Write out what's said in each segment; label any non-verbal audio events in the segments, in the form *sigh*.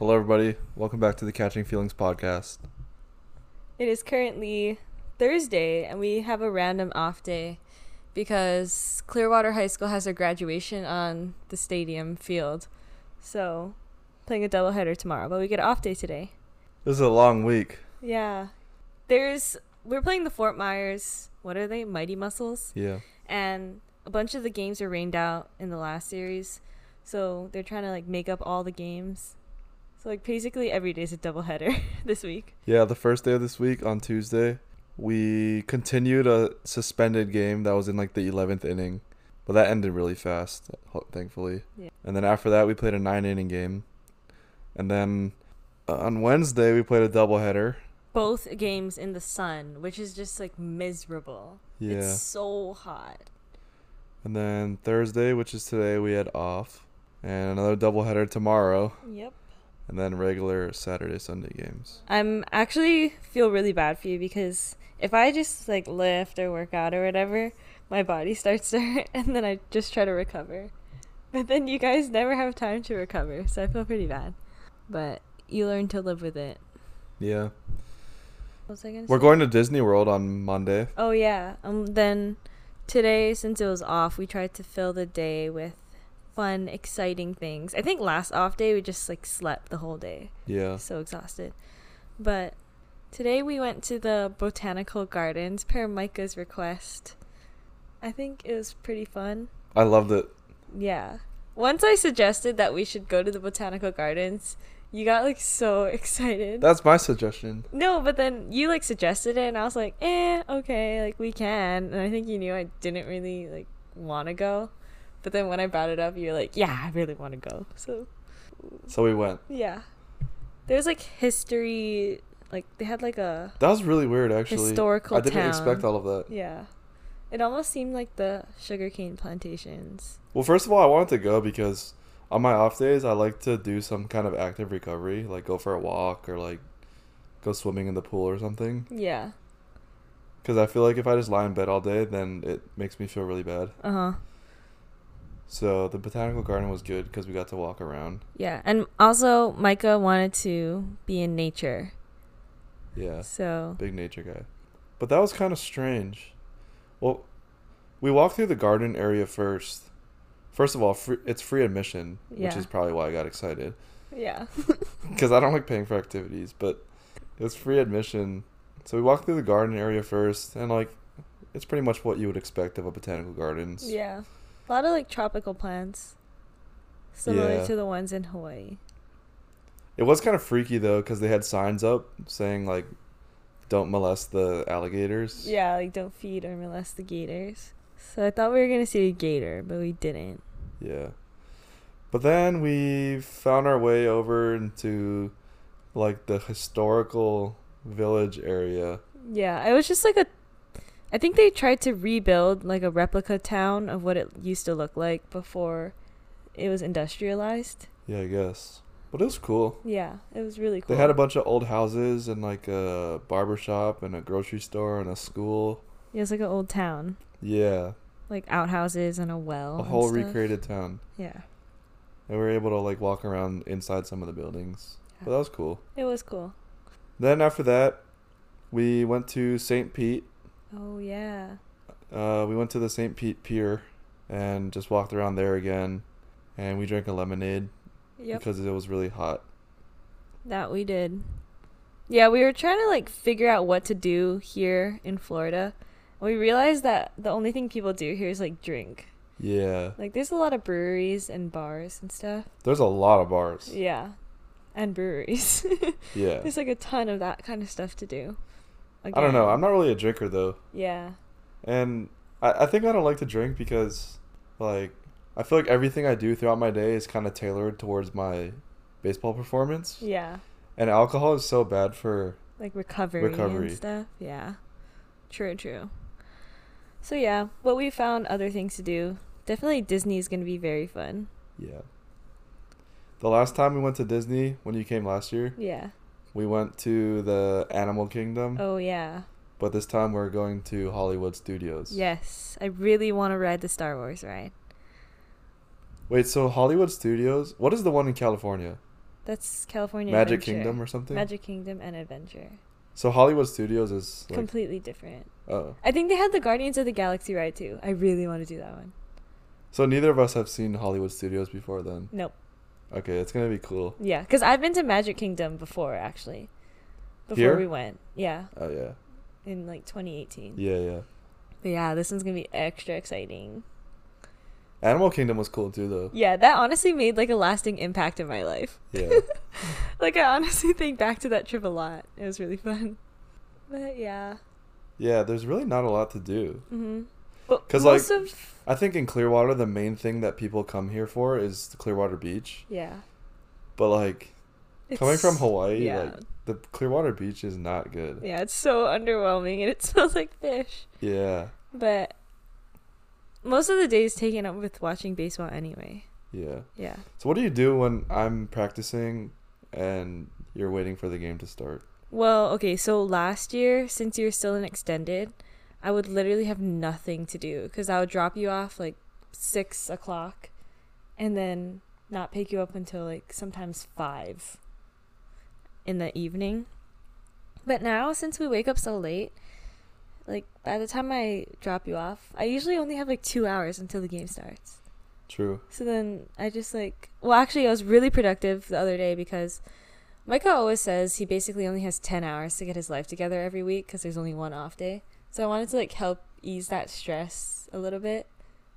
Hello, everybody. Welcome back to the Catching Feelings podcast. It is currently Thursday, and we have a random off day because Clearwater High School has their graduation on the stadium field. So, playing a doubleheader tomorrow, but we get an off day today. This is a long week. Yeah. There's we're playing the Fort Myers, what are they? Mighty Mussels. Yeah. And a bunch of the games are rained out in the last series. So, they're trying to like make up all the games. So like basically every day is a doubleheader *laughs* this week. Yeah, the first day of this week on Tuesday, we continued a suspended game that was in like the 11th inning, but that ended really fast, thankfully. Yeah. And then after that, we played a nine inning game. And then uh, on Wednesday, we played a doubleheader. both games in the sun, which is just like miserable. Yeah. It's so hot. And then Thursday, which is today, we had off. And another doubleheader tomorrow. Yep. And then regular Saturday, Sunday games. I'm actually feel really bad for you because if I just like lift or work out or whatever, my body starts to *laughs* hurt and then I just try to recover. But then you guys never have time to recover, so I feel pretty bad. But you learn to live with it. Yeah. What was I gonna We're say? going to Disney World on Monday. Oh yeah. Um then today since it was off, we tried to fill the day with fun, exciting things. I think last off day we just like slept the whole day. Yeah. So exhausted. But today we went to the botanical gardens per Micah's request. I think it was pretty fun. I loved it. Yeah. Once I suggested that we should go to the botanical gardens, you got like so *laughs* excited. That's my suggestion. No, but then you like suggested it, and I was like, eh, okay, like we can. And I think you knew I didn't really like want to go, but then when I brought it up, you're like, yeah, I really want to go. So So we went. yeah, there's like history, like they had like a That was really weird, actually. historical I didn't town. expect all of that. Yeah, it almost seemed like the sugarcane plantations. Well, first of all, I wanted to go because on my off days, I like to do some kind of active recovery, like go for a walk or like go swimming in the pool or something. Yeah. Because I feel like if I just lie in bed all day, then it makes me feel really bad. Uh huh. So the botanical garden was good because we got to walk around. Yeah, and also Micah wanted to be in nature, Yeah. so Big nature guy. But that was kind of strange. Well, we walked through the garden area first. First of all, free, it's free admission, which is probably why I got excited. yeah. *laughs* Because I don't like paying for activities, but it's free admission. So we walked through the garden area first, and like, it's pretty much what you would expect of a botanical gardens. Yeah. A lot of like tropical plants. Similar Yeah. to the ones in Hawaii. It was kind of freaky though, because they had signs up saying like, "Don't molest the alligators." Yeah, like don't feed or molest the gators. So I thought we were gonna see a gator, but we didn't. Yeah. But then we found our way over into like the historical village area. Yeah, it was just like a. I think they tried to rebuild like a replica town of what it used to look like before it was industrialized. Yeah, I guess. But it was cool. Yeah, it was really cool. They had a bunch of old houses and like a barber shop and a grocery store and a school. It was like an old town, Yeah, like outhouses and a well. a whole recreated town. Yeah, And we were able to like walk around inside some of the buildings. Yeah. But that was cool. it was cool. Then after that, we went to St. Pete. Oh yeah. Uh, we went to the St. Pete Pier and just walked around there again. And we drank a lemonade Yep. because it was really hot. That we did. Yeah, we were trying to like figure out what to do here in Florida. We realized that the only thing people do here is like drink. Yeah. Like there's a lot of breweries and bars and stuff. There's a lot of bars. Yeah. And breweries. *laughs* Yeah. there's like a ton of that kind of stuff to do. I don't know. I'm not really a drinker though. Yeah. And I, I think I don't like to drink because, like, I feel like everything I do throughout my day is kind of tailored towards my baseball performance. Yeah. And alcohol is so bad for. Like recovery, Recovery. and stuff. Yeah. True, true. So yeah, what we found other things to do. Definitely Disney is going to be very fun. Yeah. The last time we went to Disney, when you came last year, Yeah. We went to the Animal Kingdom. Oh yeah. But this time we're going to Hollywood Studios. Yes, I really want to ride the Star Wars ride. Wait, so Hollywood Studios? What is the one in California? That's California Magic Adventure. Kingdom or something. Magic Kingdom and Adventure. So Hollywood Studios is like Completely different. oh. I think they had the Guardians of the Galaxy ride too. I really want to do that one. So neither of us have seen Hollywood Studios before then. Nope. Okay, it's gonna be cool. Yeah, because I've been to Magic Kingdom before actually. Before Here? we went, yeah, Oh yeah. in like 2018. Yeah, yeah. But yeah, this one's gonna be extra exciting. Animal Kingdom was cool too though. Yeah, that honestly made like a lasting impact in my life. Yeah. *laughs* Like I honestly think back to that trip a lot. It was really fun. But yeah. yeah, there's really not a lot to do. Mhm. But 'Cause, like, of I think in Clearwater the main thing that people come here for is the Clearwater Beach. yeah. But like coming from Hawaii, yeah. like the Clearwater Beach is not good. Yeah, it's so underwhelming and it *laughs* smells like fish. Yeah. But most of the day is taken up with watching baseball anyway. Yeah. Yeah. So what do you do when I'm practicing and you're waiting for the game to start? Well, okay, so last year, since you're still in extended, I would literally have nothing to do because I would drop you off like six o'clock and then not pick you up until like sometimes five in the evening. But now, since we wake up so late, like by the time I drop you off, I usually only have like two hours until the game starts. True. So then I just like, well, actually, I was really productive the other day because Micah always says he basically only has 10 hours to get his life together every week because there's only one off day. So I wanted to like help ease that stress a little bit.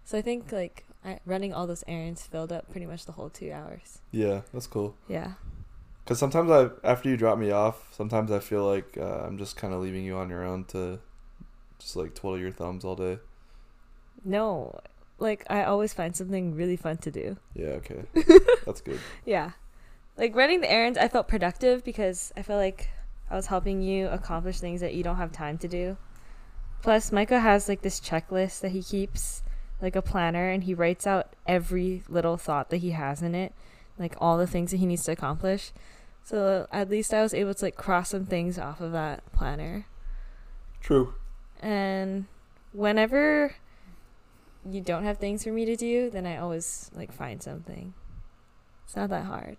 So I think like I, running all those errands filled up pretty much the whole two hours. Yeah, that's cool. Yeah. Cause sometimes I, after you drop me off, sometimes I feel like uh, I'm just kind of leaving you on your own to, just like twiddle your thumbs all day. No, like I always find something really fun to do. Yeah. Okay. *laughs* that's good. Yeah. Like running the errands, I felt productive because I felt like I was helping you accomplish things that you don't have time to do. Plus, Micah has like this checklist that he keeps, like a planner, and he writes out every little thought that he has in it, like all the things that he needs to accomplish. So at least I was able to like cross some things off of that planner. True. And whenever you don't have things for me to do, then I always like find something. It's not that hard.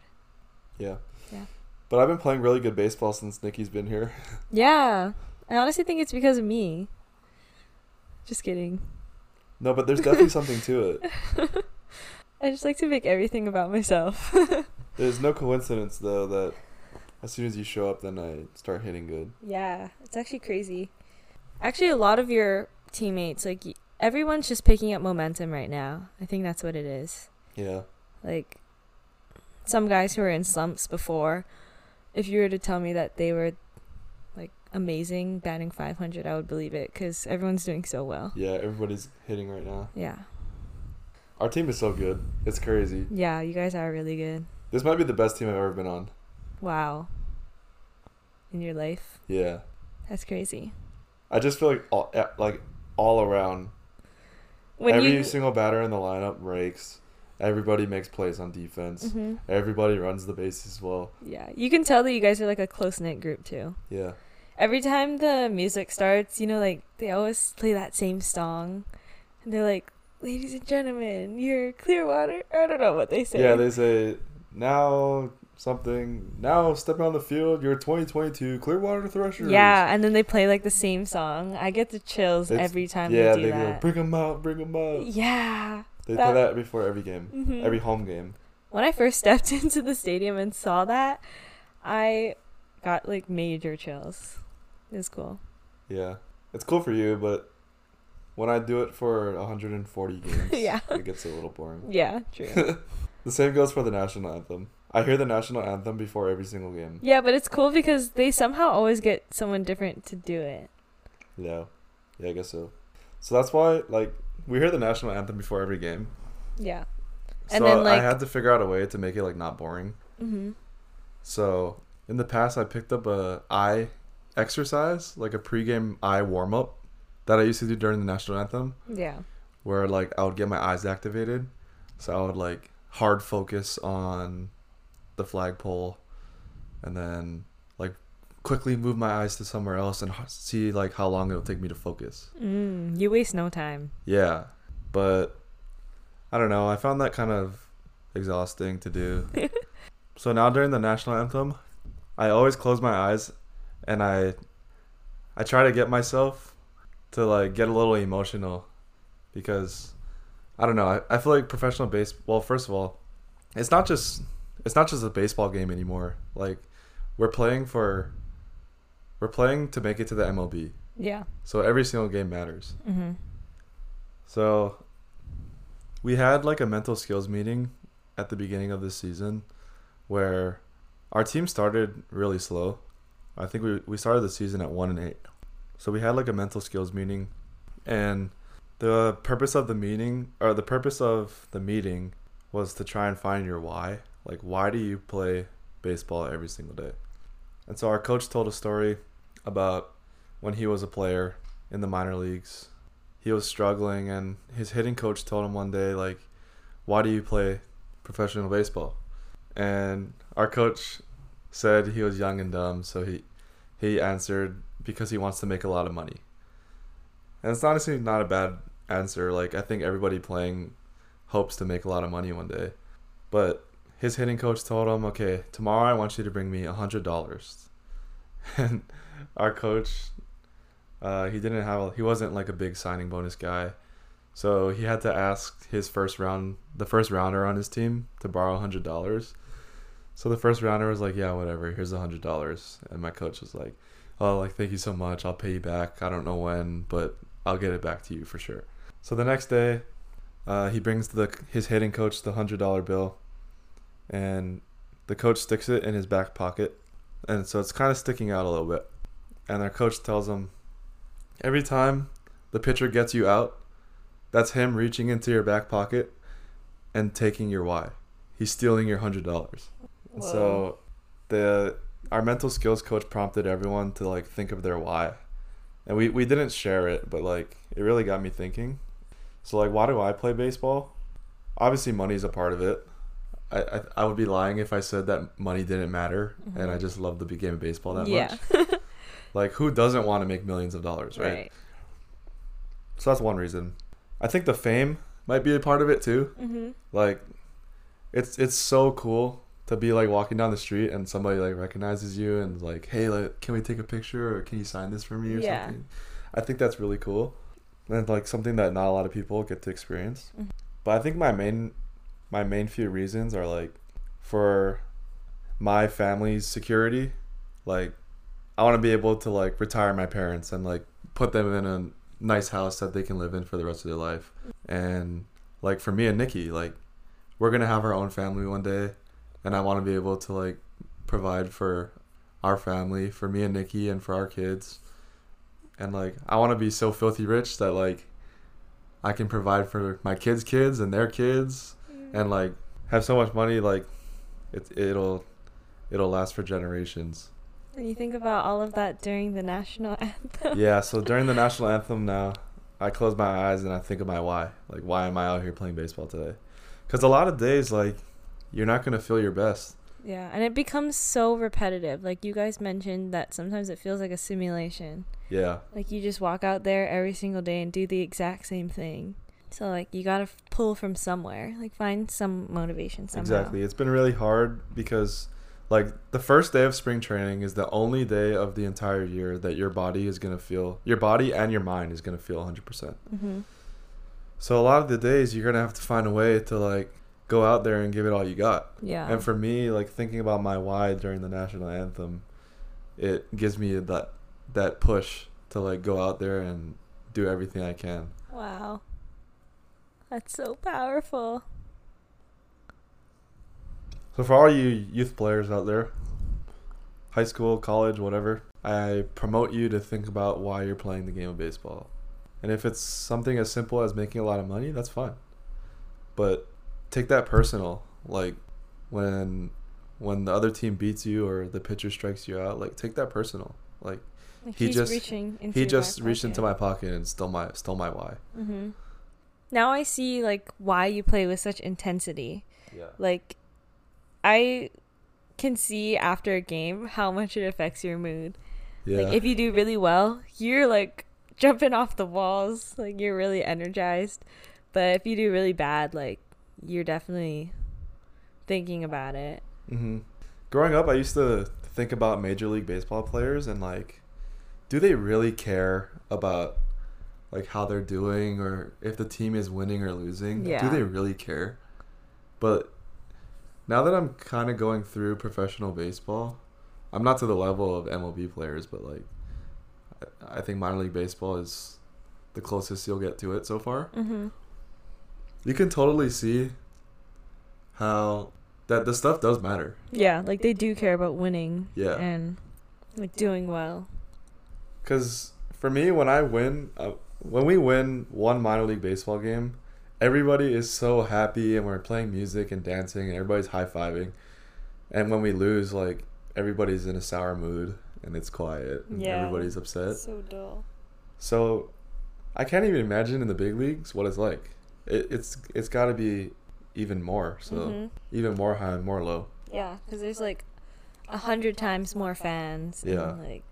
Yeah. Yeah. But I've been playing really good baseball since Nikki's been here. *laughs* Yeah. I honestly think it's because of me. Just kidding. No, but there's definitely something to it. *laughs* I just like to make everything about myself. *laughs* There's no coincidence though that as soon as you show up, then I start hitting good. yeah, it's actually crazy. Actually, a lot of your teammates, like, everyone's just picking up momentum right now. I think that's what it is. Yeah. Like, some guys who were in slumps before, if you were to tell me that they were, amazing batting 500, I would believe it because everyone's doing so well. Yeah. Everybody's hitting right now. Yeah. Our team is so good. It's crazy. Yeah, you guys are really good. This might be the best team I've ever been on. Wow. In your life. Yeah. That's crazy. I just feel like all, like all around When every you single batter in the lineup rakes. Everybody makes plays on defense. Mhm. Everybody runs the bases well. Yeah, you can tell that you guys are like a close knit group too. Yeah. Every time the music starts, you know, like they always play that same song, and they're like, "Ladies and gentlemen, you're Clearwater." I don't know what they say. Yeah, they say now something. Now stepping on the field, you're 2022 Clearwater Threshers. Yeah, and then they play like the same song. I get the chills It's- every time Yeah, they do they go that. bring them out, bring them out. yeah. They that- play that before every game, Mhm. every home game. When I first *laughs* stepped into the stadium and saw that, I got like major chills. Was cool. Yeah, it's cool for you, but when I do it for 140 *laughs* games, Yeah. it gets a little boring. Yeah, true. *laughs* The same goes for the national anthem. I hear the national anthem before every single game. yeah, but it's cool because they somehow always get someone different to do it. Yeah, yeah, I guess so. So that's why, like, we hear the national anthem before every game. Yeah. So And then, I had to figure out a way to make it like not boring. Mm-hmm. So in the past, I picked up a eye exercise, like a pregame eye warm up, that I used to do during the national anthem, Yeah. where like I would get my eyes activated. So I would like hard focus on the flagpole, and then like quickly move my eyes to somewhere else and see like how long it'll take me to focus. Mm, you waste no time. Yeah, but I don't know. I found that kind of exhausting to do. *laughs* So now during the national anthem, I always close my eyes and I I try to get myself to like get a little emotional because I don't know, I, I feel like professional base well, first of all, it's not just it's not just a baseball game anymore. Like we're playing for we're playing to make it to the MLB. Yeah. So every single game matters. Mm-hmm. So we had like a mental skills meeting at the beginning of this season where our team started really slow. I think we we started the season at 1 and 8. So we had like a mental skills meeting and the purpose of the meeting or the purpose of the meeting was to try and find your why. Like why do you play baseball every single day? And so our coach told a story about when he was a player in the minor leagues he was struggling and his hitting coach told him one day like why do you play professional baseball and our coach said he was young and dumb so he he answered because he wants to make a lot of money. And it's honestly not a bad answer. Like i think everybody playing hopes to make a lot of money one day. But his hitting coach told him okay tomorrow i want you to bring me a hundred dollars. *laughs* And our coach uh, he didn't have a, he wasn't like a big signing bonus guy, so he had to ask his first round the first rounder on his team to borrow a hundred dollars. So the first rounder was like, "Yeah, whatever. Here's a hundred dollars," and my coach was like, "Oh, like thank you so much. I'll pay you back. I don't know when, but I'll get it back to you for sure." So the next day, uh, he brings the his hitting coach the hundred dollar bill, and the coach sticks it in his back pocket, and so it's kind of sticking out a little bit. And their coach tells him, every time the pitcher gets you out, that's him reaching into your back pocket and taking your why. He's stealing your hundred dollars. So the our mental skills coach prompted everyone to like think of their why. And we, we didn't share it, but like it really got me thinking. So like why do I play baseball? Obviously money's a part of it. I, I, I would be lying if I said that money didn't matter mm-hmm. and I just love the game of baseball that yeah. much. *laughs* Like, who doesn't want to make millions of dollars, right? right? So that's one reason. I think the fame might be a part of it too. Mm-hmm. Like, it's it's so cool to be like walking down the street and somebody like recognizes you and like, hey, like, can we take a picture or can you sign this for me or yeah. something? I think that's really cool, and like something that not a lot of people get to experience. Mm-hmm. But I think my main my main few reasons are like for my family's security, like I want to be able to like retire my parents and like put them in a nice house that they can live in for the rest of their life. And like for me and Nikki, like we're gonna have our own family one day, and I want to be able to like provide for our family, for me and Nikki, and for our kids. And like I want to be so filthy rich that like I can provide for my kids' kids and their kids, mm. and like have so much money like it it'll it'll last for generations. And you think about all of that during the national *laughs* anthem. yeah, so during the national anthem now, I close my eyes and I think of my why. Like, why am I out here playing baseball today? Because a lot of days, like, you're not going to feel your best. Yeah, and it becomes so repetitive. Like, you guys mentioned that sometimes it feels like a simulation. Yeah. Like, you just walk out there every single day and do the exact same thing. So, like, you got to f- pull from somewhere. Like, find some motivation somehow. Exactly. It's been really hard because like the first day of spring training is the only day of the entire year that your body is going to feel your body and your mind is going to feel 100% mm-hmm. so a lot of the days you're going to have to find a way to like go out there and give it all you got. Yeah. And for me like thinking about my why during the national anthem it gives me that that push to like go out there and do everything i can. Wow. That's so powerful. So for all you youth players out there, high school, college, whatever, I promote you to think about why you're playing the game of baseball. And if it's something as simple as making a lot of money, that's fine. But take that personal. Like when when the other team beats you or the pitcher strikes you out, like take that personal. Like, like he just he just reached into my pocket and stole my stole my why. Mm-hmm. Now I see like why you play with such intensity. Yeah. Like I can see after a game how much it affects your mood. Yeah. Like if you do really well, you're like jumping off the walls, like you're really energized. But if you do really bad, like you're definitely thinking about it. hmm Growing up, I used to think about Major League Baseball players and like, do they really care about like how they're doing or if the team is winning or losing? Yeah. Do they really care? But now that I'm kind of going through professional baseball, I'm not to the level of MLB players, but like, I, I think minor league baseball is the closest you'll get to it so far. Mm-hmm. You can totally see how that the stuff does matter. Yeah, like they do care about winning. Yeah. And like doing well. Because for me, when I win, uh, when we win one minor league baseball game, everybody is so happy and we're playing music and dancing and everybody's high fiving. And when we lose, like everybody's in a sour mood and it's quiet and Yeah. everybody's upset. So dull. So I can't even imagine in the big leagues what it's like. It, it's it's got to be even more. So Mhm. even more high, and more low. Yeah, because there's like a hundred times more fans. Yeah. And, like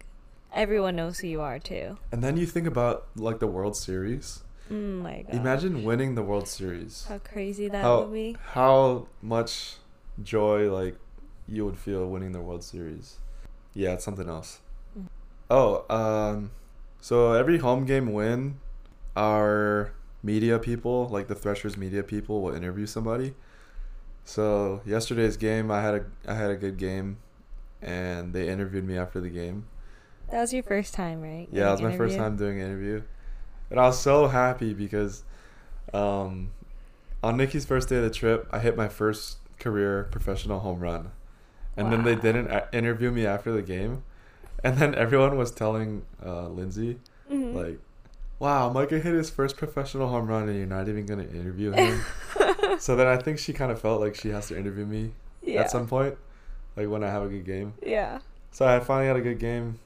everyone knows who you are too. And then you think about like the World Series. Mm my god. Imagine winning the World Series. how crazy that how would be. how much joy like you would feel winning the World Series. Yeah, it's something else. Mm. Oh, um, so every home game win, our media people, like the Threshers media people, will interview somebody. So yesterday's game, I had a I had a good game, and they interviewed me after the game. That was your first time, right? Yeah, it was Getting my first time doing an interview, and I was so happy because, um, on Nikki's first day of the trip, I hit my first career professional home run, and then they didn't interview me after the game, and then everyone was telling uh, Lindsay Mhm. like, "Wow, Micah hit his first professional home run, and you're not even gonna interview him." *laughs* so then I think she kind of felt like she has to interview me yeah. at some point, like when I have a good game. Yeah. So I finally had a good game,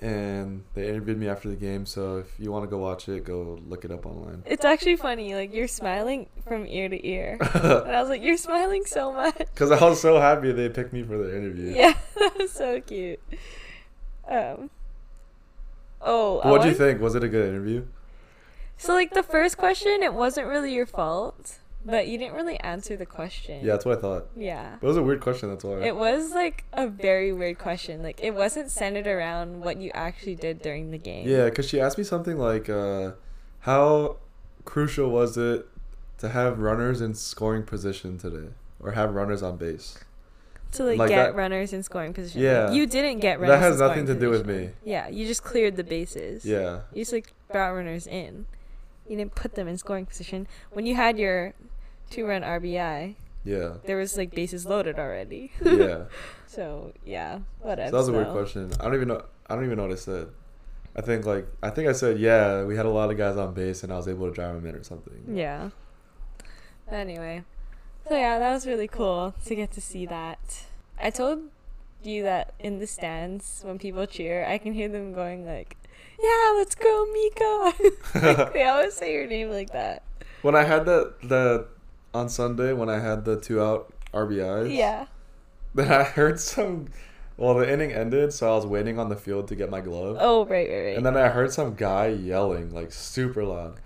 and they interviewed me after the game. So if you want to go watch it, go look it up online. It's actually funny. Like you're smiling from ear to ear, *laughs* and I was like, "You're smiling so much." *laughs* Because I was so happy they picked me for the interview. Yeah, that was so cute. Um. Oh. What do you think? Was it a good interview? So like the first question, it wasn't really your fault, but you didn't really answer the question. Yeah, that's what I thought. Yeah. It was a weird question. That's why. It was like a very weird question. Like it wasn't centered around what you actually did during the game. Yeah, because she asked me something like, uh, "How crucial was it to have runners in scoring position today, or have runners on base?" To like, Like get that- runners in scoring position. Yeah. You didn't get runners. That has in nothing to do with me. Yeah, you just cleared the bases. Yeah. You just like brought runners in. You didn't put them in scoring position. When you had your two run RBI, Yeah. there was like bases loaded already. Yeah. *laughs* so yeah, So whatever. that was a weird so. question. I don't even know. I don't even know what I said. I think like I think I said yeah. We had a lot of guys on base, and I was able to drive them in or something. Yeah. Anyway, so yeah, that was really cool to get to see that. I told you that in the stands when people cheer, I can hear them going like, "Yeah, let's go, Miko!" *laughs* like, *laughs* they always say your name like that. when I had that the on Sunday when I had the two out RBIs. Yeah. Then I heard some. Well, the inning ended, so I was waiting on the field to get my glove. Oh right, right, right. And then I heard some guy yelling like super loud.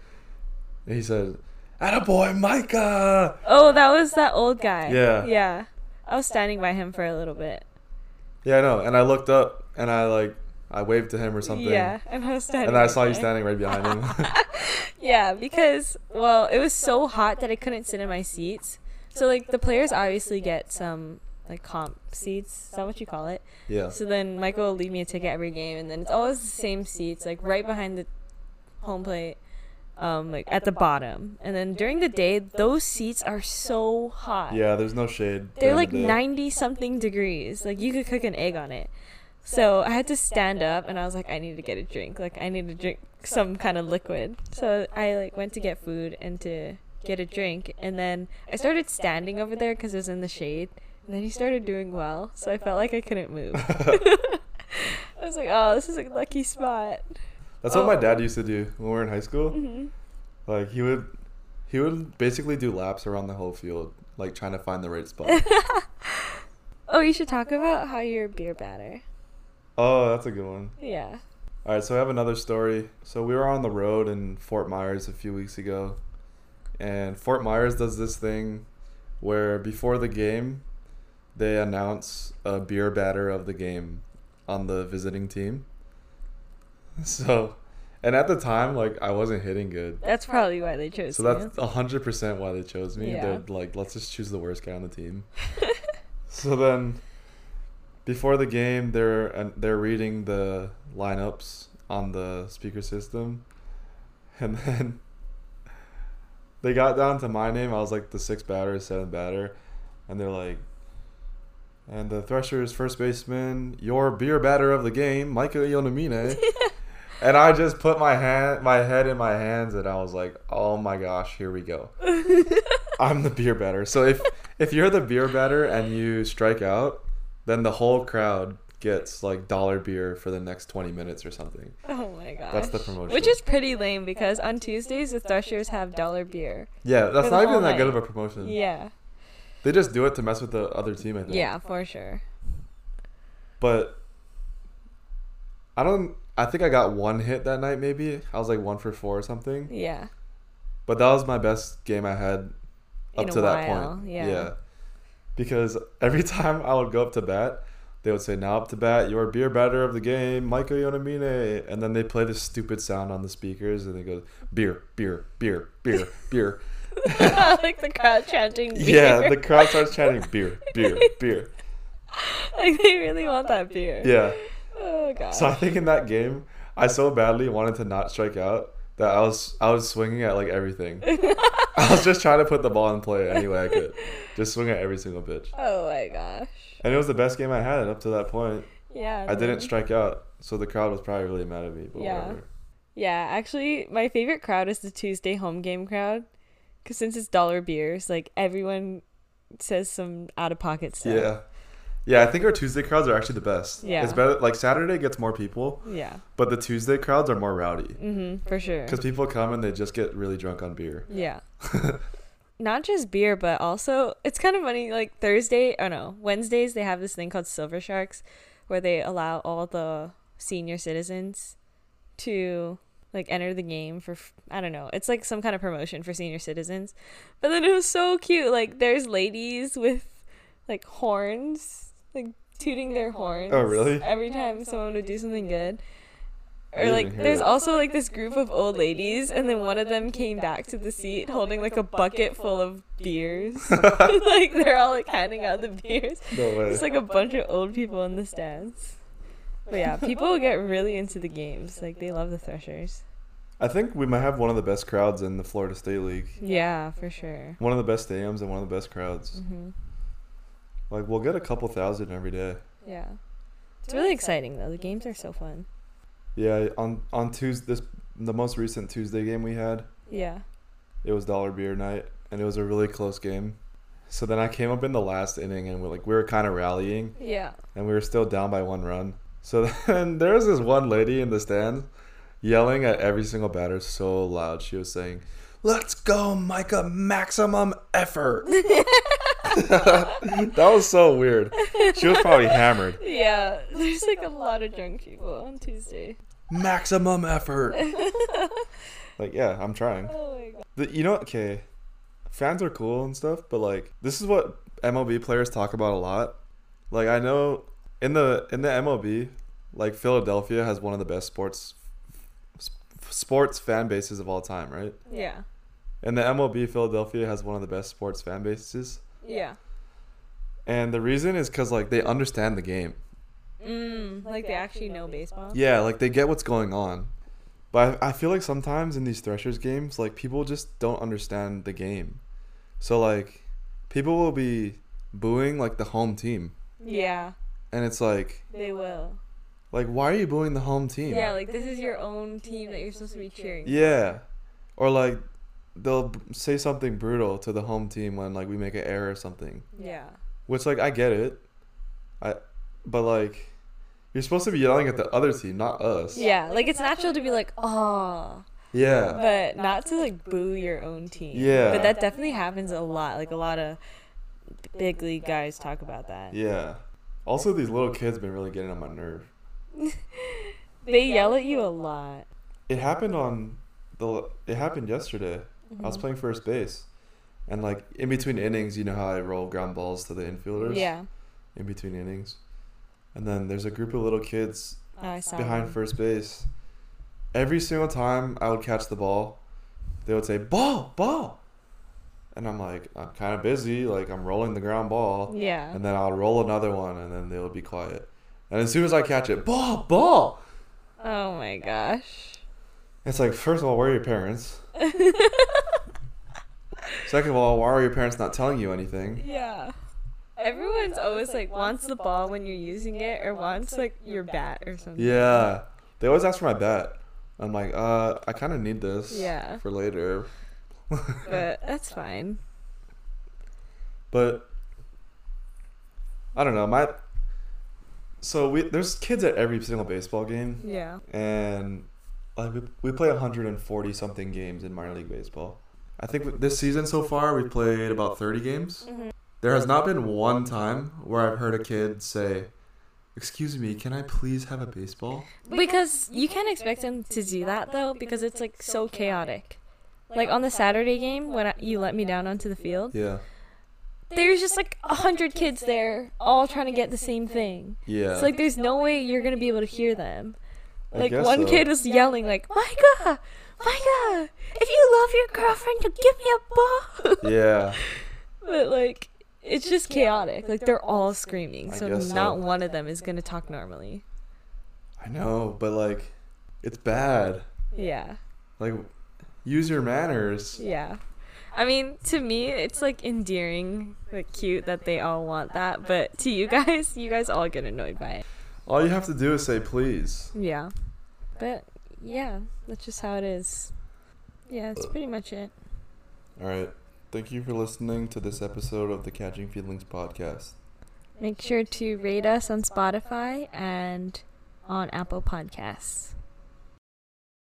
And he said, "Attaboy, Micah!" oh, that was that old guy. Yeah. Yeah. I was standing by him for a little bit. Yeah, I know. And I looked up and I like I waved to him or something. Yeah, and I was standing. And I saw you standing right behind him. *laughs* *laughs* Yeah, because well, it was so hot that I couldn't sit in my seats. So like the players obviously get some like comp seats. Is that what you call it? yeah. So then Michael will leave me a ticket every game, and then it's always the same seats, like right behind the home plate, um, like at the bottom. And then during the day, those seats are so hot. Yeah, there's no shade. They're like the 90 something degrees. Like you could cook an egg on it. So I had to stand up and I was like, I need to get a drink. Like I need to drink some kind of liquid. So I like went to get food and to get a drink. And then I started standing over there because it was in the shade. And then he started doing well. So I felt like I couldn't move. *laughs* I was like, oh, this is a lucky spot. That's what my Oh. dad used to do when we were in high school. hmm Like he would he would basically do laps around the whole field, like trying to find the right spot. *laughs* Oh, you should talk about how you're beer batter. oh, that's a good one. Yeah. All right, so I have another story. So we were on the road in Fort Myers a few weeks ago, and Fort Myers does this thing where before the game, they announce a beer batter of the game on the visiting team. *laughs* So, and at the time, like I wasn't hitting good. That's probably why they chose me. So that's hundred percent why they chose me. Yeah. They're like, let's just choose the worst guy on the team. *laughs* so then, before the game, they're and they're reading the lineups on the speaker system, *laughs* and then they got down to my name. I was like the sixth batter, seventh batter, and they're like, and the Threshers first baseman, your beer batter of the game, Michael Yonamine. And I just put my hand, my head in my hands, and I was like, "Oh my gosh, here we go! *laughs* I'm the beer batter." So if if you're the beer batter and you strike out, then the whole crowd gets like dollar beer for the next 20 minutes or something. oh my gosh. That's the promotion. Which is pretty lame because on Tuesdays the Threshers have dollar beer. Yeah, that's not even whole that good of a promotion. Yeah. They just do it to mess with the other team, I think. Yeah, for sure. But I don't. I think I got one hit that night. Maybe I was like one for four or something. Yeah. But that was my best game I had up to that point. yeah. Because every *laughs* time I would go up to bat, they would say, "Now up to bat, your beer batter of the game, Michael Yonamine," and then they play this stupid sound on the speakers, and they go, "Beer, beer, beer, beer, beer." *laughs* like the crowd chanting *laughs* beer. Yeah, the crowd starts chanting, "Beer, beer, beer." like they really want that beer. Yeah. Oh god. So I think in that game, I so badly wanted to not strike out that I was I was swinging at like everything. *laughs* I was just trying to put the ball in play any way I could, just swing at every single pitch. oh my gosh. And it was the best game I had up to that point. Yeah. I didn't strike out, so the crowd was probably really mad at me. But Yeah. whatever. Yeah, actually, my favorite crowd is the Tuesday home game crowd, because since it's dollar beers, like everyone says some out of pocket stuff. Yeah. Yeah, I think our Tuesday crowds are actually the best. Yeah. It's better like Saturday gets more people, Yeah. but the Tuesday crowds are more rowdy. Mm-hmm, For sure. Cuz people come and they just get really drunk on beer. Yeah. *laughs* Not just beer, but also it's kind of funny. Like Thursday, oh no, Wednesdays they have this thing called Silver Sharks, where they allow all the senior citizens to like enter the game for I don't know. It's like some kind of promotion for senior citizens. But then it was so cute. Like there's ladies with like horns, like tooting their horns. Oh, really? Every time someone would do something good. Or like there's that. also like this group of old ladies and then one of them came back to the seat holding like a bucket full of beers. *laughs* *laughs* like they're all like handing out the beers. No way. It's like a bunch of old people in the stands. But yeah, *laughs* people get really into the games. Like they love the Threshers. I think we might have one of the best crowds in the Florida State League. Yeah, for sure. One of the best stadiums and one of the best crowds. hmm Like we'll get a couple thousand every day. Yeah. It's really exciting though. The games are so fun. Yeah, on on Tuesday, this the most recent Tuesday game we had, Yeah. it was dollar beer night, and it was a really close game. So then I came up in the last inning, and we're like we were kind of rallying, Yeah. and we were still down by one run. So *laughs* then there was this one lady in the stand yelling at every single batter so loud. She was saying, "Let's go, Micah! Maximum effort." *laughs* that was so weird. She was probably hammered. Yeah. There's like a lot of drunk people on Tuesday. Maximum effort. *laughs* like yeah, I'm trying. Oh my god. The, you know, okay, fans are cool and stuff, but like this is what MLB players talk about a lot. Like I know in the in the MLB, like Philadelphia has one of the best sports sports fan bases of all time, right? Yeah. And the MLB Philadelphia has one of the best sports fan bases. Yeah. And the reason is cuz like they understand the game. Mm, like they actually know baseball. Yeah, like they get what's going on. But I, I feel like sometimes in these Threshers games, like people just don't understand the game. So like people will be booing like the home team. Yeah, And it's like they will. like why are you booing the home team? Yeah, like this is your own team that you're supposed to be cheering. Yeah. Or like they'll say something brutal to the home team when like we make an error or something. Yeah. Which like I get it. I but like you're supposed to be yelling at the other team, not us. Yeah, like it's natural to be like, oh, Yeah. but not to like boo your own team. Yeah. But that definitely happens a lot. Like a lot of big league guys talk about that. Yeah. Also, these little kids been really getting on my nerve. *laughs* They yell at you a lot. It happened on the. It happened yesterday. I was playing first base, and like in between innings, you know how I roll ground balls to the infielders. Yeah. in between innings. And then there's a group of little kids Oh, behind first base. Every single time I would catch the ball, they would say, Ball, ball. And I'm like, I'm kind of busy. Like, I'm rolling the ground ball. Yeah. And then I'll roll another one, and then they'll be quiet. And as soon as I catch it, ball, ball. Oh my gosh. It's like, first of all, where are your parents? *laughs* Second of all, why are your parents not telling you anything? Yeah. Everyone's always like wants the ball when you're using it or wants like your bat or something. Yeah. They always ask for my bat. I'm like, uh, I kind of need this Yeah. for later. *laughs* But that's fine. But I don't know. My so we there's kids at every single baseball game, Yeah. and like we, we play 140 something games in minor league baseball. I think this season so far we've played about 30 games. Mhm. There has not been one time where I've heard a kid say, "Excuse me, can I please have a baseball?" Because you can't expect them to do that though because it's like so chaotic. Like on the Saturday game when I, you let me down onto the field, Yeah, there's just like a hundred kids there all trying to get the same thing. yeah. It's like there's no way you're gonna be able to hear them. I Like one so. kid was yelling like, "Micah, Micah, if you love your girlfriend, you give me a ball." Yeah, *laughs* but like, it's just chaotic. Like they're all screaming, so guess so. not one of them is gonna talk normally. I know, but like, it's bad. Yeah, Like, use your manners. yeah. I mean, to me, it's like endearing, like cute that they all want that. But to you guys, you guys all get annoyed by it. All you have to do is say please. Yeah. But yeah, that's just how it is. Yeah, that's pretty much it. All right. Thank you for listening to this episode of the Catching Feelings podcast. Make sure to rate us on Spotify and on Apple Podcasts.